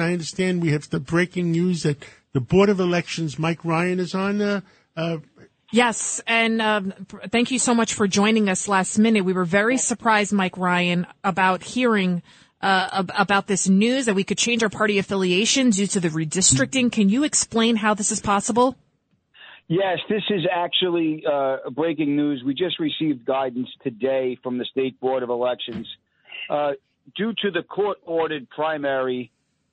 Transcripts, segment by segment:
I understand we have the breaking news that the Board of Elections, Mike Ryan, is on. Uh, uh, Yes, and um, thank you so much for joining us last minute. We were very surprised, Mike Ryan, about hearing uh, ab- about this news that we could change our party affiliation due to the redistricting. Can you explain how this is possible? Yes, this is actually uh, breaking news. We just received guidance today from the State Board of Elections. Uh, due to the court-ordered primary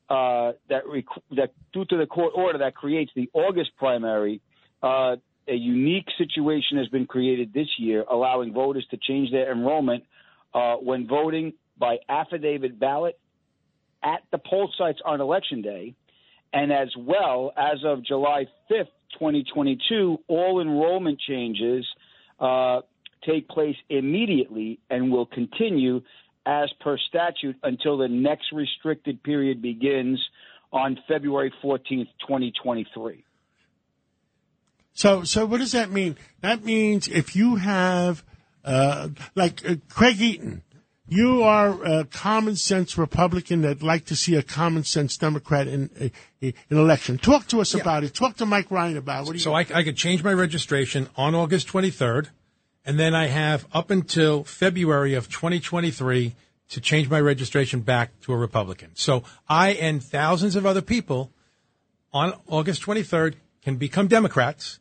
uh, that, rec- that due to the court order that creates the August primary, uh, a unique situation has been created this year, allowing voters to change their enrollment uh, when voting by affidavit ballot at the poll sites on election day, and as well as of July 5th, 2022, all enrollment changes uh, take place immediately and will continue as per statute until the next restricted period begins on February 14th, 2023. so, so what does that mean? That means if you have, uh, like uh, Craig Eaton, you are a common sense Republican that'd like to see a common sense Democrat in in in election. Talk to us about it. Talk to Mike Ryan about it. What do you So I, I could change my registration on August 23rd, and then I have up until February of 2023 to change my registration back to a Republican. So I and thousands of other people on August 23rd can become Democrats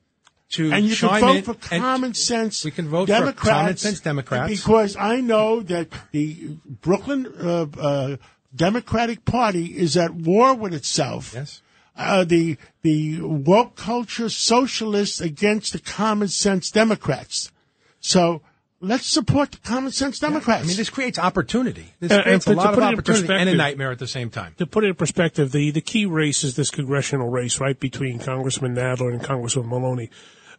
to and you can vote for common sense. We can vote Democrats, for common sense Democrats. because I know that the Brooklyn uh, uh, Democratic Party is at war with itself. Yes. Uh, the the woke culture socialists against the common sense Democrats. So let's support the common sense Democrats. I mean, this creates opportunity. This And- creates and a to lot of put it in opportunity and a nightmare at the same time. To put it in perspective, the, the key race is this congressional race, right, between Congressman Nadler and Congressman Maloney.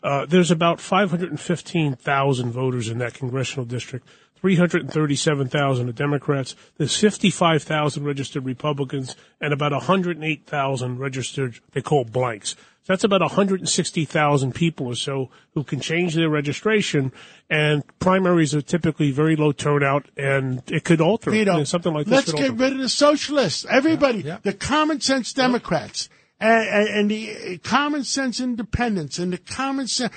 Uh, there's about 515,000 voters in that congressional district. 337,000 are Democrats. There's 55,000 registered Republicans and about 108,000 registered, they call blanks. That's about 160,000 people or so who can change their registration. And primaries are typically very low turnout, and it could alter. Vito, And something like this let's get alter. rid of the socialists. Everybody, yeah. the common sense Democrats. And, and, and the common sense independents and the common sense,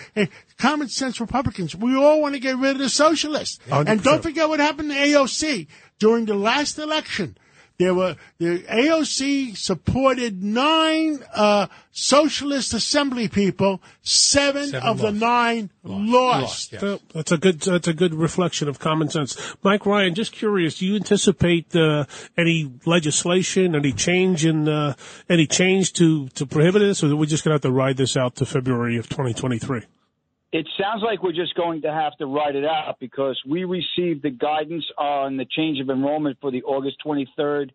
common sense Republicans. We all want to get rid of the socialists. And don't forget what happened to AOC during the last election. There were the AOC supported nine uh, socialist assembly people. Seven, Seven of the lost. nine lost. yes. Well, That's a good. That's a good reflection of common sense. Mike Ryan, just curious, do you anticipate uh, any legislation, any change in uh, any change to to prohibit this, or are we just going to have to ride this out to February of 2023? It sounds like we're just going to have to write it out because we received the guidance on the change of enrollment for the August 23rd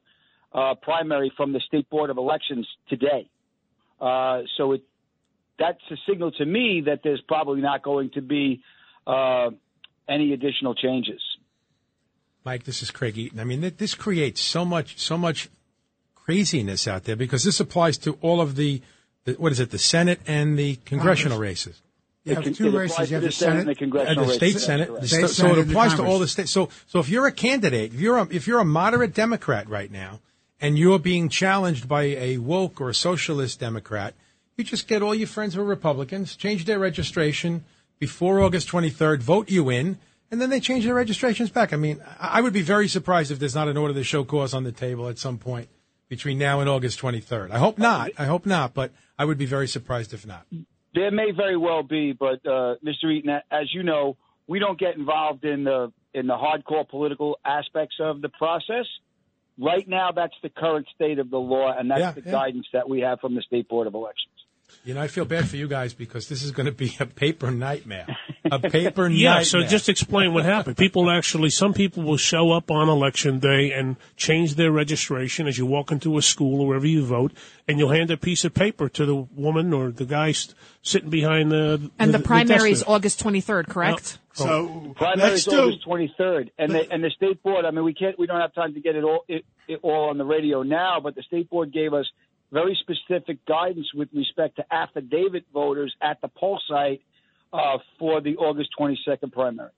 uh, primary from the State Board of Elections today. Uh, so it that's a signal to me that there's probably not going to be uh, any additional changes. Mike, this is Craig Eaton. I mean, this creates so much, so much craziness out there because this applies to all of the, the what is it, the Senate and the congressional races. You have It two races. You have the the Senate and the Senate. And the state That's senate, the State so Senate it applies to all the states. So, so if you're a candidate, if you're a, if you're a moderate Democrat right now, and you're being challenged by a woke or a socialist Democrat, you just get all your friends who are Republicans, change their registration before August 23rd, vote you in, and then they change their registrations back. I mean, I I would be very surprised if there's not an order to show cause on the table at some point between now and August 23rd. I hope not. Uh, I hope not, but I would be very surprised if not. There may very well be, but uh, Mr. Eaton, as you know, we don't get involved in the in the hardcore political aspects of the process. Right now, that's the current state of the law, and that's Yeah, the yeah. guidance that we have from the State Board of Elections. You know, I feel bad for you guys because this is going to be a paper nightmare. A paper Yeah, nightmare. so just explain what happened. People actually, some people will show up on election day and change their registration as you walk into a school or wherever you vote, and you'll hand a piece of paper to the woman or the guy sitting behind the. And the, desk primary is. August 23rd, correct? So oh. Primary is do. August 23rd, and the, and the state board. I mean, we can't. We don't have time to get it all it, it all on the radio now, but the state board gave us very specific guidance with respect to affidavit voters at the poll site uh, for the August 22nd primary.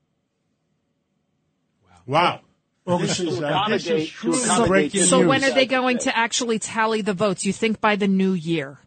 Wow. This is, uh, this is accommodate- to truly accommodate breaking this So when are they going to actually tally the votes? You think by the new year?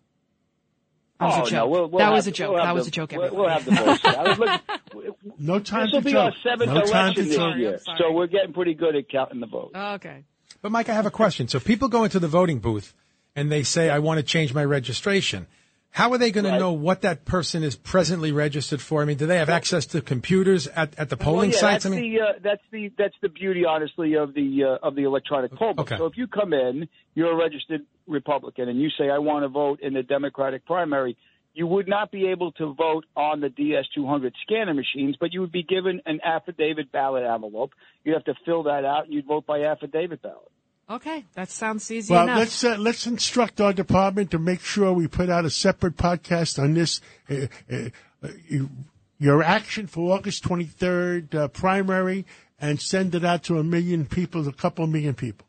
That was oh, a joke. No, we'll, we'll that was a joke. we'll that was the- a joke. We'll, Everyone. we'll have the votes. I was looking, No time this will to be joke. our seventh no election this joke. Year, so we're getting pretty good at counting the votes. okay. But Mike, I have a question. So people go into the voting booth and they say, I want to change my registration. How are they going to know what that person is presently registered for? I mean, do they have access to computers at, at the polling well, yeah, sites? I That's mean, the uh, that's the that's the beauty, honestly, of the uh, of the electronic poll book. Okay. So if you come in, you're a registered Republican, and you say, "I want to vote in the Democratic primary," you would not be able to vote on the DS200 scanner machines, but you would be given an affidavit ballot envelope. You'd have to fill that out, and you'd vote by affidavit ballot. Okay, that sounds easy Well, enough. let's uh, let's instruct our department to make sure we put out a separate podcast on this. Uh, uh, uh, you- your action for August 23rd uh, primary, and send it out to a million people, a couple million people.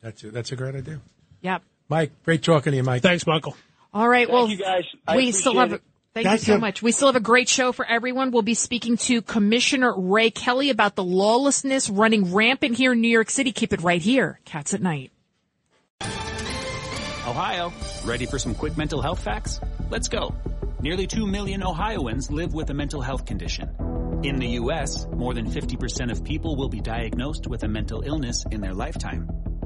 that's a, that's a great idea. Yep. Mike, great talking to you, Mike. Thanks, Michael. All right. well, you, guys. I we still have. it. Thank, Thank you so much. We still have a great show for everyone. We'll be speaking to Commissioner Ray Kelly about the lawlessness running rampant here in New York City. Keep it right here. Cats at Night. Ohio, ready for some quick mental health facts? Let's go. Nearly 2 million Ohioans live with a mental health condition. In the U.S., more than 50% of people will be diagnosed with a mental illness in their lifetime.